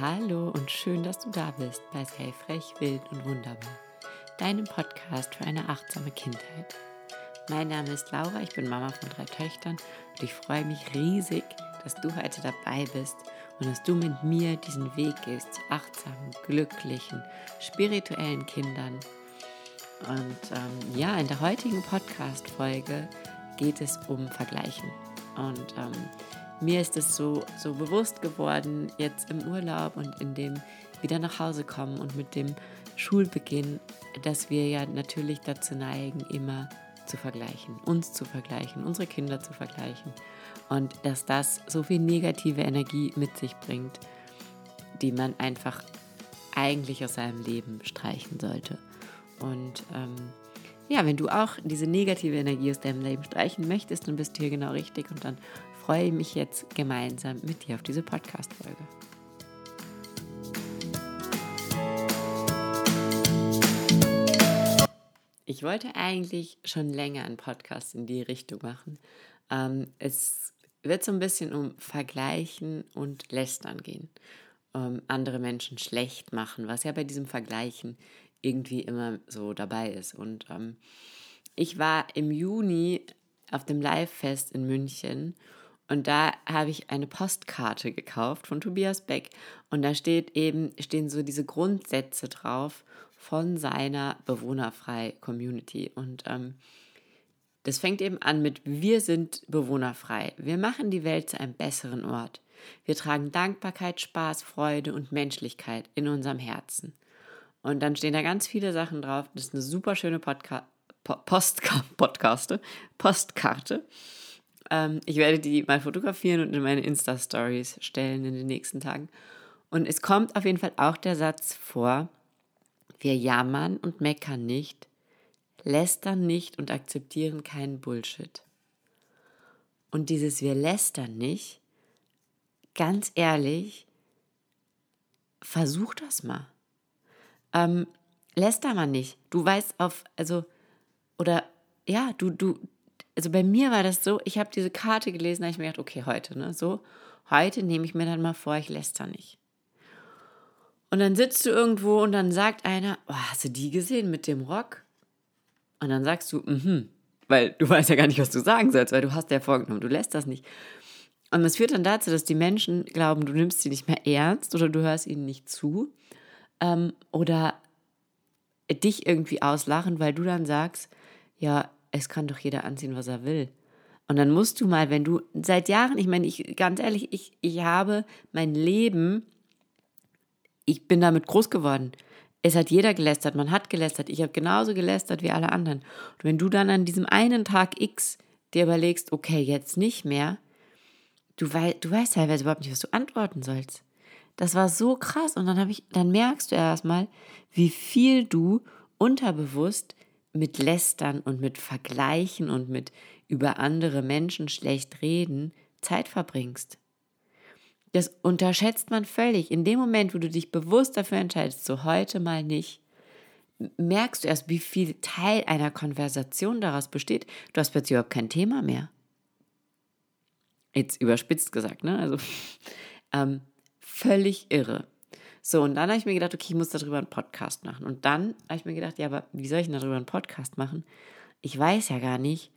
Hallo und schön, dass du da bist bei Sei frech, wild und wunderbar, deinem Podcast für eine achtsame Kindheit. Mein Name ist Laura, ich bin Mama von drei Töchtern und ich freue mich riesig, dass du heute dabei bist und dass du mit mir diesen Weg gehst zu achtsamen, glücklichen, spirituellen Kindern. Und ähm, ja, in der heutigen Podcast-Folge geht es um Vergleichen. Und ähm, mir ist es so, so bewusst geworden, jetzt im Urlaub und in dem wieder nach Hause kommen und mit dem Schulbeginn, dass wir ja natürlich dazu neigen, immer zu vergleichen, uns zu vergleichen, unsere Kinder zu vergleichen. Und dass das so viel negative Energie mit sich bringt, die man einfach eigentlich aus seinem Leben streichen sollte. Und ähm, ja, wenn du auch diese negative Energie aus deinem Leben streichen möchtest, dann bist du hier genau richtig und dann freue ich mich jetzt gemeinsam mit dir auf diese Podcast-Folge. Ich wollte eigentlich schon länger einen Podcast in die Richtung machen. Ähm, es wird so ein bisschen um Vergleichen und Lästern gehen. Um andere Menschen schlecht machen, was ja bei diesem Vergleichen irgendwie immer so dabei ist. Und ähm, ich war im Juni auf dem Live-Fest in München und da habe ich eine Postkarte gekauft von Tobias Beck. Und da steht eben, stehen so diese Grundsätze drauf von seiner bewohnerfrei Community. Und ähm, das fängt eben an mit Wir sind bewohnerfrei. Wir machen die Welt zu einem besseren Ort. Wir tragen Dankbarkeit, Spaß, Freude und Menschlichkeit in unserem Herzen. Und dann stehen da ganz viele Sachen drauf. Das ist eine super schöne Podca Postka Podcaste, Postkarte. Ähm, ich werde die mal fotografieren und in meine Insta-Stories stellen in den nächsten Tagen. Und es kommt auf jeden Fall auch der Satz vor, wir jammern und meckern nicht, lästern nicht und akzeptieren keinen Bullshit. Und dieses wir lästern nicht, ganz ehrlich, versuch das mal. Ähm, läster mal nicht. Du weißt auf, also, oder ja, du, du, also bei mir war das so, ich habe diese Karte gelesen, da habe ich mir gedacht, okay, heute, ne, so, heute nehme ich mir dann mal vor, ich läster nicht. Und dann sitzt du irgendwo und dann sagt einer, oh, hast du die gesehen mit dem Rock? Und dann sagst du, mhm, weil du weißt ja gar nicht, was du sagen sollst, weil du hast ja vorgenommen, du lässt das nicht. Und das führt dann dazu, dass die Menschen glauben, du nimmst sie nicht mehr ernst oder du hörst ihnen nicht zu ähm, oder dich irgendwie auslachen, weil du dann sagst, ja, es kann doch jeder anziehen, was er will. Und dann musst du mal, wenn du seit Jahren, ich meine, ich ganz ehrlich, ich, ich habe mein Leben, ich bin damit groß geworden. Es hat jeder gelästert, man hat gelästert. Ich habe genauso gelästert wie alle anderen. Und wenn du dann an diesem einen Tag X dir überlegst, okay, jetzt nicht mehr, du, wei du weißt teilweise überhaupt nicht, was du antworten sollst. Das war so krass. Und dann habe ich, dann merkst du erstmal, wie viel du unterbewusst mit Lästern und mit Vergleichen und mit über andere Menschen schlecht reden Zeit verbringst. Das unterschätzt man völlig. In dem Moment, wo du dich bewusst dafür entscheidest, so heute mal nicht, merkst du erst, wie viel Teil einer Konversation daraus besteht. Du hast plötzlich überhaupt kein Thema mehr. Jetzt überspitzt gesagt, ne? Also ähm, völlig irre. So, und dann habe ich mir gedacht, okay, ich muss darüber einen Podcast machen. Und dann habe ich mir gedacht, ja, aber wie soll ich denn darüber einen Podcast machen? Ich weiß ja gar nicht,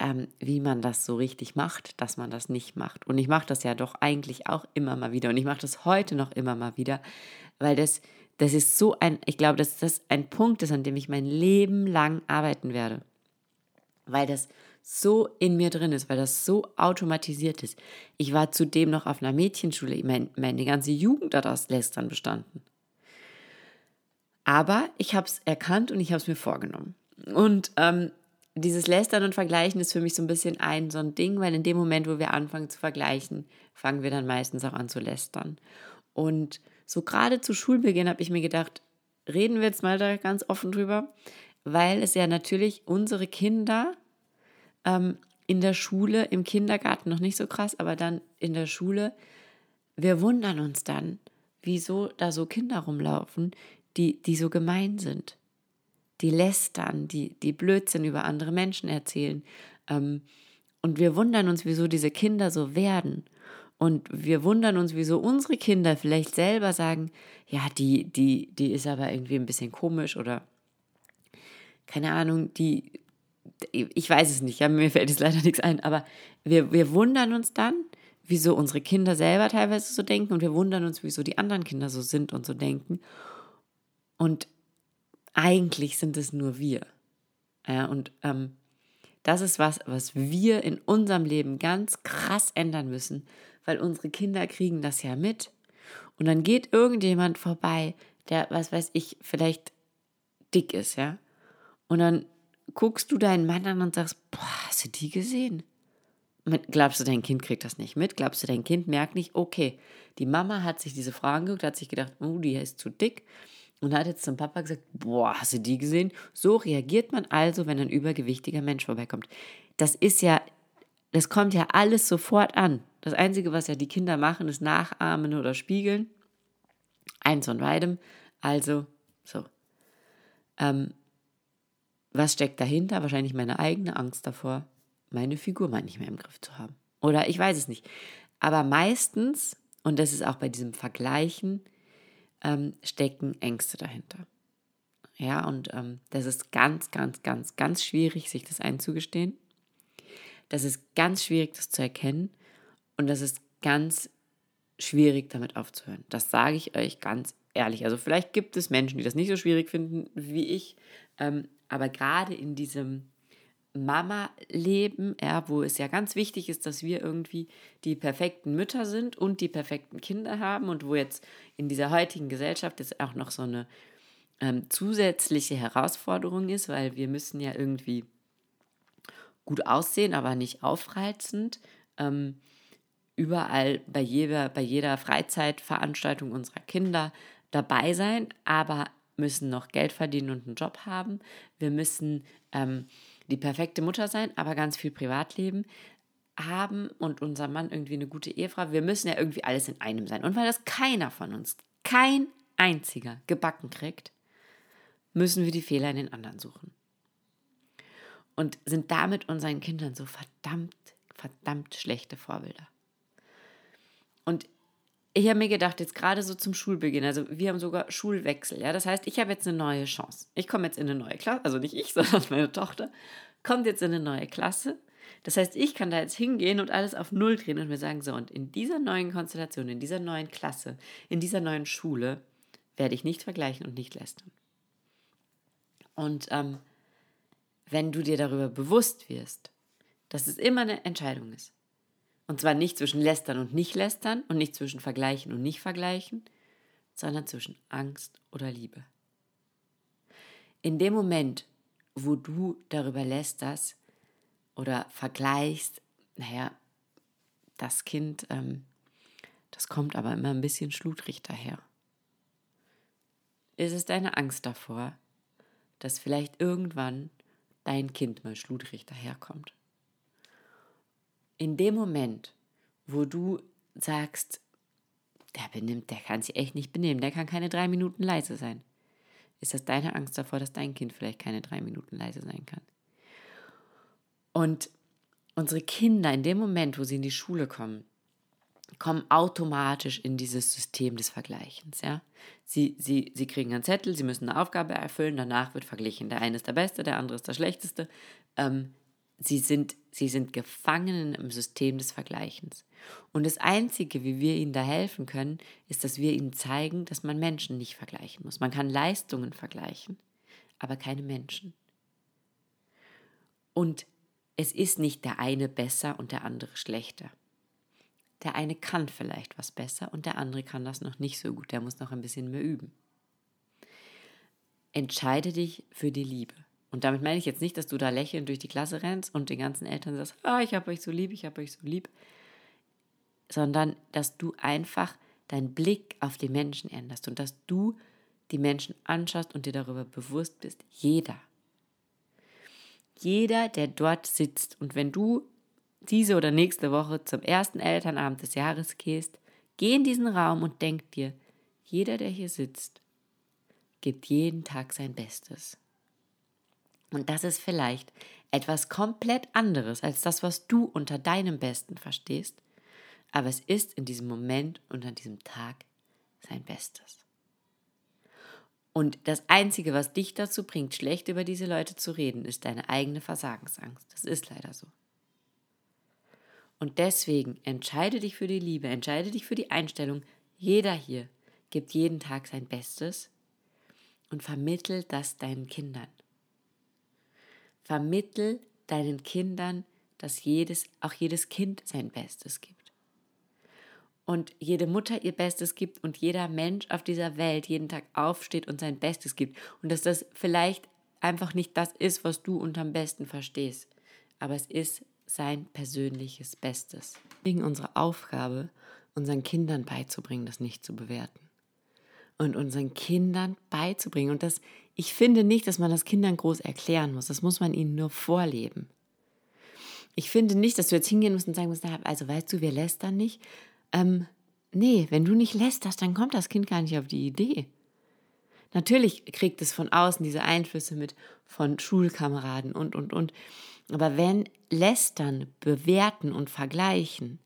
ähm, wie man das so richtig macht, dass man das nicht macht. Und ich mache das ja doch eigentlich auch immer mal wieder. Und ich mache das heute noch immer mal wieder, weil das, das ist so ein, ich glaube, dass das ein Punkt ist, an dem ich mein Leben lang arbeiten werde. Weil das so in mir drin ist, weil das so automatisiert ist. Ich war zudem noch auf einer Mädchenschule, meine, meine ganze Jugend hat aus Lästern bestanden. Aber ich habe es erkannt und ich habe es mir vorgenommen. Und ähm, dieses Lästern und Vergleichen ist für mich so ein bisschen ein so ein Ding, weil in dem Moment, wo wir anfangen zu vergleichen, fangen wir dann meistens auch an zu lästern. Und so gerade zu Schulbeginn habe ich mir gedacht, reden wir jetzt mal da ganz offen drüber, weil es ja natürlich unsere Kinder ähm, in der Schule, im Kindergarten noch nicht so krass, aber dann in der Schule, wir wundern uns dann, wieso da so Kinder rumlaufen, die, die so gemein sind, die lästern, die, die Blödsinn über andere Menschen erzählen. Ähm, und wir wundern uns, wieso diese Kinder so werden. Und wir wundern uns, wieso unsere Kinder vielleicht selber sagen, ja, die, die, die ist aber irgendwie ein bisschen komisch oder keine Ahnung, die, ich weiß es nicht, ja, mir fällt jetzt leider nichts ein, aber wir, wir wundern uns dann, wieso unsere Kinder selber teilweise so denken und wir wundern uns, wieso die anderen Kinder so sind und so denken. Und eigentlich sind es nur wir. Ja, und ähm, das ist was, was wir in unserem Leben ganz krass ändern müssen, weil unsere Kinder kriegen das ja mit. Und dann geht irgendjemand vorbei, der, was weiß ich, vielleicht dick ist, ja. Und dann guckst du deinen Mann an und sagst, boah, hast du die gesehen? Glaubst du, dein Kind kriegt das nicht mit? Glaubst du, dein Kind merkt nicht, okay, die Mama hat sich diese Fragen geguckt, hat sich gedacht, oh, die ist zu dick und hat jetzt zum Papa gesagt, boah, hast du die gesehen? So reagiert man also, wenn ein übergewichtiger Mensch vorbeikommt. Das ist ja, das kommt ja alles sofort an. Das Einzige, was ja die Kinder machen, ist nachahmen oder spiegeln. Eins von beidem. Also, so. Ähm, was steckt dahinter? Wahrscheinlich meine eigene Angst davor, meine Figur mal nicht mehr im Griff zu haben. Oder ich weiß es nicht. Aber meistens, und das ist auch bei diesem Vergleichen, ähm, stecken Ängste dahinter. Ja, und ähm, das ist ganz, ganz, ganz, ganz schwierig, sich das einzugestehen. Das ist ganz schwierig, das zu erkennen. Und das ist ganz schwierig, damit aufzuhören. Das sage ich euch ganz ehrlich. Also vielleicht gibt es Menschen, die das nicht so schwierig finden wie ich. Ähm, aber gerade in diesem Mama-Leben, ja, wo es ja ganz wichtig ist, dass wir irgendwie die perfekten Mütter sind und die perfekten Kinder haben und wo jetzt in dieser heutigen Gesellschaft jetzt auch noch so eine ähm, zusätzliche Herausforderung ist, weil wir müssen ja irgendwie gut aussehen, aber nicht aufreizend. Ähm, überall bei jeder, bei jeder Freizeitveranstaltung unserer Kinder dabei sein, aber müssen noch Geld verdienen und einen Job haben. Wir müssen ähm, die perfekte Mutter sein, aber ganz viel Privatleben haben und unser Mann irgendwie eine gute Ehefrau. Wir müssen ja irgendwie alles in einem sein. Und weil das keiner von uns, kein einziger gebacken kriegt, müssen wir die Fehler in den anderen suchen. Und sind damit unseren Kindern so verdammt, verdammt schlechte Vorbilder. Und ich habe mir gedacht, jetzt gerade so zum Schulbeginn, also wir haben sogar Schulwechsel, ja, das heißt, ich habe jetzt eine neue Chance. Ich komme jetzt in eine neue Klasse, also nicht ich, sondern meine Tochter kommt jetzt in eine neue Klasse. Das heißt, ich kann da jetzt hingehen und alles auf Null drehen und mir sagen, so, und in dieser neuen Konstellation, in dieser neuen Klasse, in dieser neuen Schule werde ich nicht vergleichen und nicht lästern. Und ähm, wenn du dir darüber bewusst wirst, dass es immer eine Entscheidung ist, und zwar nicht zwischen lästern und nicht lästern und nicht zwischen vergleichen und nicht vergleichen, sondern zwischen Angst oder Liebe. In dem Moment, wo du darüber lästerst oder vergleichst, naja, das Kind, ähm, das kommt aber immer ein bisschen schludrig daher. Ist es deine Angst davor, dass vielleicht irgendwann dein Kind mal schludrig daherkommt? In dem Moment, wo du sagst, der benimmt, der kann sich echt nicht benehmen, der kann keine drei Minuten leise sein, ist das deine Angst davor, dass dein Kind vielleicht keine drei Minuten leise sein kann. Und unsere Kinder in dem Moment, wo sie in die Schule kommen, kommen automatisch in dieses System des Vergleichens. Ja? Sie, sie, sie kriegen einen Zettel, sie müssen eine Aufgabe erfüllen, danach wird verglichen. Der eine ist der Beste, der andere ist der Schlechteste. Ähm, sie sind, sie sind Gefangenen im System des Vergleichens. Und das Einzige, wie wir ihnen da helfen können, ist, dass wir ihnen zeigen, dass man Menschen nicht vergleichen muss. Man kann Leistungen vergleichen, aber keine Menschen. Und es ist nicht der eine besser und der andere schlechter. Der eine kann vielleicht was besser und der andere kann das noch nicht so gut. Der muss noch ein bisschen mehr üben. Entscheide dich für die Liebe. Und damit meine ich jetzt nicht, dass du da lächelnd durch die Klasse rennst und den ganzen Eltern sagst, ah, ich habe euch so lieb, ich habe euch so lieb, sondern dass du einfach deinen Blick auf die Menschen änderst und dass du die Menschen anschaust und dir darüber bewusst bist, jeder, jeder, der dort sitzt. Und wenn du diese oder nächste Woche zum ersten Elternabend des Jahres gehst, geh in diesen Raum und denk dir, jeder, der hier sitzt, gibt jeden Tag sein Bestes. Und das ist vielleicht etwas komplett anderes als das, was du unter deinem Besten verstehst. aber es ist in diesem Moment und an diesem Tag sein Bestes. Und das Einzige, was dich dazu bringt, schlecht über diese Leute zu reden, ist deine eigene Versagensangst. Das ist leider so. Und deswegen entscheide dich für die Liebe, entscheide dich für die Einstellung. Jeder hier gibt jeden Tag sein Bestes und vermittel das deinen Kindern. Vermittel deinen Kindern, dass jedes, auch jedes Kind sein Bestes gibt und jede Mutter ihr Bestes gibt und jeder Mensch auf dieser Welt jeden Tag aufsteht und sein Bestes gibt und dass das vielleicht einfach nicht das ist, was du unterm Besten verstehst, aber es ist sein persönliches Bestes. Wegen unserer Aufgabe, unseren Kindern beizubringen, das nicht zu bewerten. Und unseren Kindern beizubringen. Und das, ich finde nicht, dass man das Kindern groß erklären muss. Das muss man ihnen nur vorleben. Ich finde nicht, dass du jetzt hingehen musst und sagen musst, also weißt du, wir lästern nicht, ähm, nee, wenn du nicht lästerst, dann kommt das Kind gar nicht auf die Idee. Natürlich kriegt es von außen diese Einflüsse mit von Schulkameraden und, und, und. Aber wenn Lästern, Bewerten und Vergleichen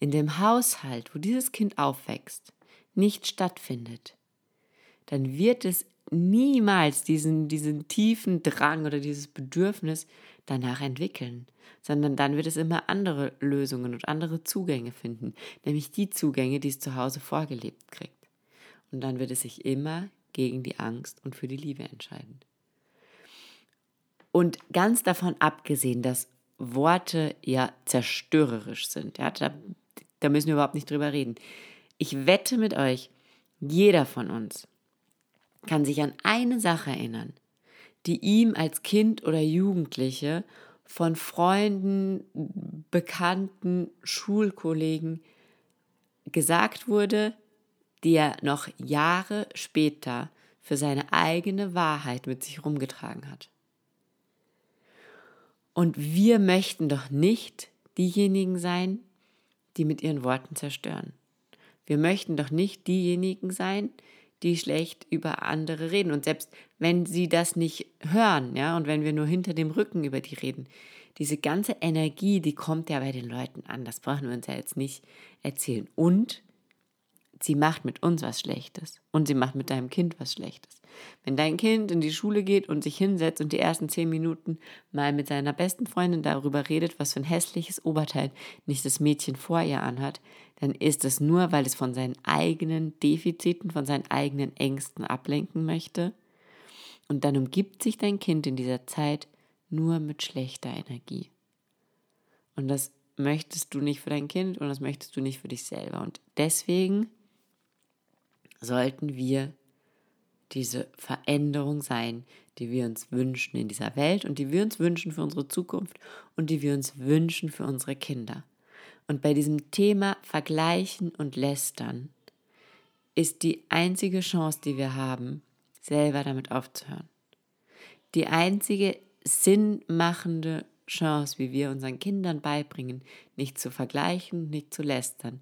in dem Haushalt, wo dieses Kind aufwächst, nicht stattfindet, dann wird es niemals diesen, diesen tiefen Drang oder dieses Bedürfnis danach entwickeln, sondern dann wird es immer andere Lösungen und andere Zugänge finden, nämlich die Zugänge, die es zu Hause vorgelebt kriegt. Und dann wird es sich immer gegen die Angst und für die Liebe entscheiden. Und ganz davon abgesehen, dass Worte ja zerstörerisch sind, ja, da, da müssen wir überhaupt nicht drüber reden. Ich wette mit euch, jeder von uns kann sich an eine Sache erinnern, die ihm als Kind oder Jugendliche von Freunden, Bekannten, Schulkollegen gesagt wurde, die er noch Jahre später für seine eigene Wahrheit mit sich rumgetragen hat. Und wir möchten doch nicht diejenigen sein, die mit ihren Worten zerstören. Wir möchten doch nicht diejenigen sein, die schlecht über andere reden. Und selbst wenn sie das nicht hören, ja, und wenn wir nur hinter dem Rücken über die reden, diese ganze Energie, die kommt ja bei den Leuten an. Das brauchen wir uns ja jetzt nicht erzählen. Und sie macht mit uns was Schlechtes. Und sie macht mit deinem Kind was Schlechtes. Wenn dein Kind in die Schule geht und sich hinsetzt und die ersten zehn Minuten mal mit seiner besten Freundin darüber redet, was für ein hässliches Oberteil nicht das Mädchen vor ihr anhat, dann ist es nur, weil es von seinen eigenen Defiziten, von seinen eigenen Ängsten ablenken möchte. Und dann umgibt sich dein Kind in dieser Zeit nur mit schlechter Energie. Und das möchtest du nicht für dein Kind und das möchtest du nicht für dich selber. Und deswegen sollten wir diese Veränderung sein, die wir uns wünschen in dieser Welt und die wir uns wünschen für unsere Zukunft und die wir uns wünschen für unsere Kinder. Und bei diesem Thema Vergleichen und Lästern ist die einzige Chance, die wir haben, selber damit aufzuhören. Die einzige sinnmachende Chance, wie wir unseren Kindern beibringen, nicht zu vergleichen, nicht zu lästern,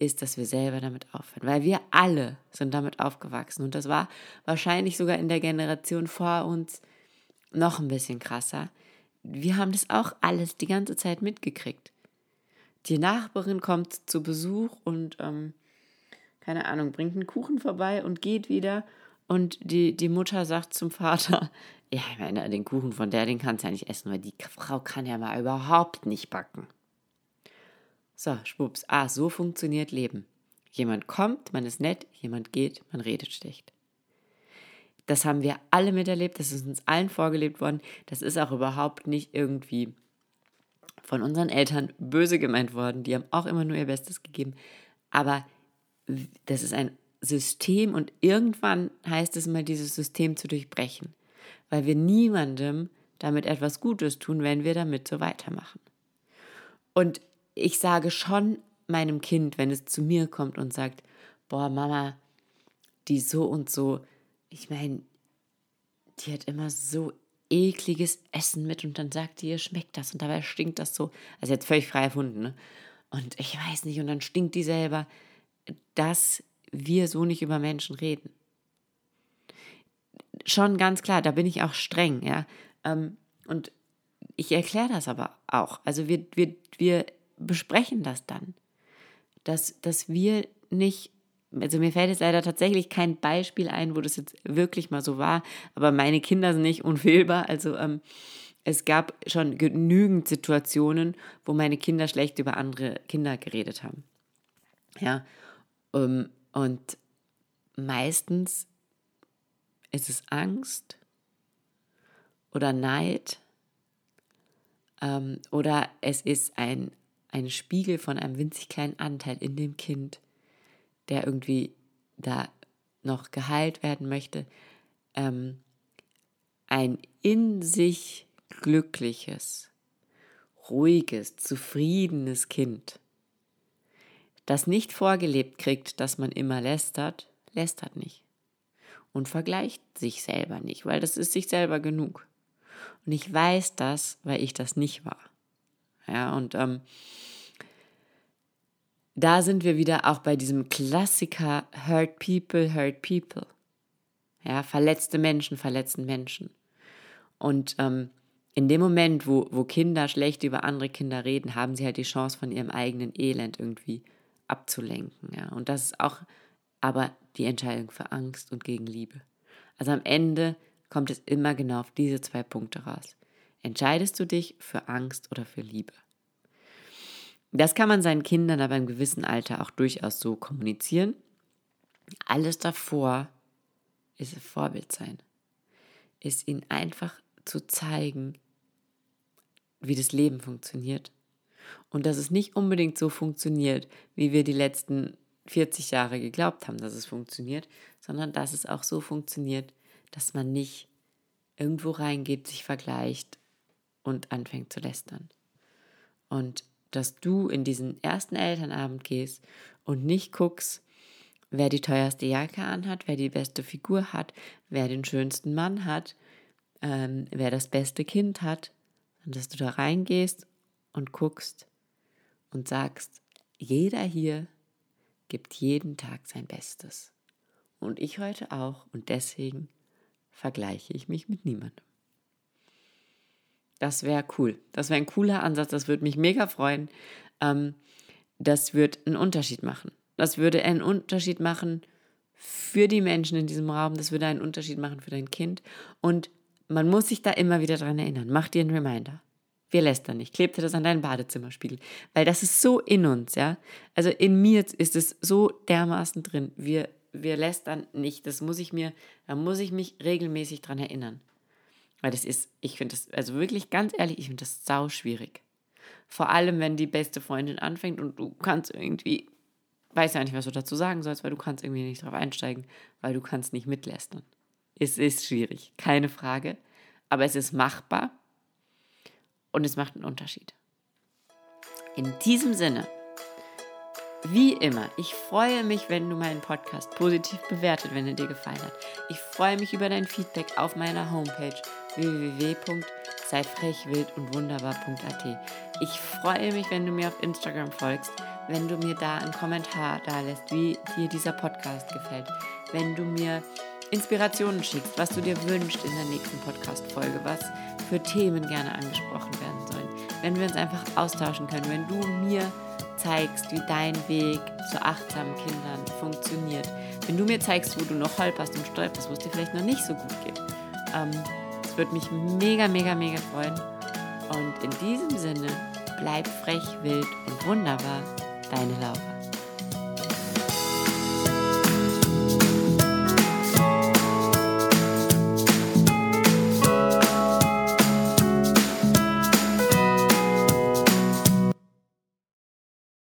ist, dass wir selber damit aufhören. Weil wir alle sind damit aufgewachsen. Und das war wahrscheinlich sogar in der Generation vor uns noch ein bisschen krasser. Wir haben das auch alles die ganze Zeit mitgekriegt. Die Nachbarin kommt zu Besuch und, ähm, keine Ahnung, bringt einen Kuchen vorbei und geht wieder. Und die, die Mutter sagt zum Vater, ja, ich meine, den Kuchen von der, den kannst du ja nicht essen, weil die Frau kann ja mal überhaupt nicht backen. So, schwupps. Ah, so funktioniert Leben. Jemand kommt, man ist nett, jemand geht, man redet schlecht. Das haben wir alle miterlebt, das ist uns allen vorgelebt worden. Das ist auch überhaupt nicht irgendwie von unseren Eltern böse gemeint worden. Die haben auch immer nur ihr Bestes gegeben. Aber das ist ein System und irgendwann heißt es mal, dieses System zu durchbrechen, weil wir niemandem damit etwas Gutes tun, wenn wir damit so weitermachen. Und ich sage schon meinem Kind, wenn es zu mir kommt und sagt, boah, Mama, die so und so, ich meine, die hat immer so ekliges Essen mit und dann sagt die, ihr schmeckt das und dabei stinkt das so. Also jetzt völlig frei erfunden, ne? Und ich weiß nicht, und dann stinkt die selber, dass wir so nicht über Menschen reden. Schon ganz klar, da bin ich auch streng, ja. Ähm, und ich erkläre das aber auch. Also wir, wir, wir besprechen das dann. dass, dass wir nicht, also mir fällt jetzt leider tatsächlich kein Beispiel ein, wo das jetzt wirklich mal so war, aber meine Kinder sind nicht unfehlbar. Also ähm, es gab schon genügend Situationen, wo meine Kinder schlecht über andere Kinder geredet haben. Ja, ähm, und meistens ist es Angst oder Neid ähm, oder es ist ein, ein Spiegel von einem winzig kleinen Anteil in dem Kind, der irgendwie da noch geheilt werden möchte. Ähm, ein in sich glückliches, ruhiges, zufriedenes Kind, das nicht vorgelebt kriegt, dass man immer lästert, lästert nicht und vergleicht sich selber nicht, weil das ist sich selber genug. Und ich weiß das, weil ich das nicht war. Ja, und ähm, da sind wir wieder auch bei diesem Klassiker Hurt People, Hurt People. Ja, verletzte Menschen, verletzten Menschen. Und ähm, in dem Moment, wo, wo Kinder schlecht über andere Kinder reden, haben sie halt die Chance, von ihrem eigenen Elend irgendwie abzulenken. Ja. Und das ist auch aber die Entscheidung für Angst und gegen Liebe. Also am Ende kommt es immer genau auf diese zwei Punkte raus. Entscheidest du dich für Angst oder für Liebe? Das kann man seinen Kindern aber im gewissen Alter auch durchaus so kommunizieren. Alles davor ist ein Vorbild sein. Ist ihnen einfach zu zeigen, wie das Leben funktioniert. Und dass es nicht unbedingt so funktioniert, wie wir die letzten 40 Jahre geglaubt haben, dass es funktioniert, sondern dass es auch so funktioniert, dass man nicht irgendwo reingeht, sich vergleicht und anfängt zu lästern. Und dass du in diesen ersten Elternabend gehst und nicht guckst, wer die teuerste Jacke anhat, wer die beste Figur hat, wer den schönsten Mann hat, ähm, wer das beste Kind hat, sondern dass du da reingehst und guckst und sagst, jeder hier gibt jeden Tag sein Bestes. Und ich heute auch. Und deswegen vergleiche ich mich mit niemandem. Das wäre cool. Das wäre ein cooler Ansatz. Das würde mich mega freuen. Ähm, das würde einen Unterschied machen. Das würde einen Unterschied machen für die Menschen in diesem Raum. Das würde einen Unterschied machen für dein Kind. Und man muss sich da immer wieder dran erinnern. Mach dir einen Reminder. Wir lästern nicht. Kleb dir das an deinen Badezimmerspiegel. Weil das ist so in uns, ja. Also in mir ist es so dermaßen drin. Wir, wir lästern nicht. Das muss ich mir, da muss ich mich regelmäßig dran erinnern. Weil das ist, ich finde das, also wirklich ganz ehrlich, ich finde das sau schwierig. Vor allem, wenn die beste Freundin anfängt und du kannst irgendwie, weiß ja nicht, was du dazu sagen sollst, weil du kannst irgendwie nicht drauf einsteigen, weil du kannst nicht mitlästern. Es ist schwierig, keine Frage. Aber es ist machbar und es macht einen Unterschied. In diesem Sinne, wie immer, ich freue mich, wenn du meinen Podcast positiv bewertet, wenn er dir gefallen hat. Ich freue mich über dein Feedback auf meiner Homepage www.seifrechwildundwunderbar.at. Ich freue mich, wenn du mir auf Instagram folgst, wenn du mir da einen Kommentar da lässt, wie dir dieser Podcast gefällt, wenn du mir Inspirationen schickst, was du dir wünschst in der nächsten Podcast-Folge, was für Themen gerne angesprochen werden sollen. Wenn wir uns einfach austauschen können, wenn du mir zeigst, wie dein Weg zu achtsamen Kindern funktioniert, wenn du mir zeigst, wo du noch holperst und stolperst, wo es dir vielleicht noch nicht so gut geht. Ähm, das würde mich mega, mega, mega freuen. Und in diesem Sinne, bleib frech, wild und wunderbar, deine Laura.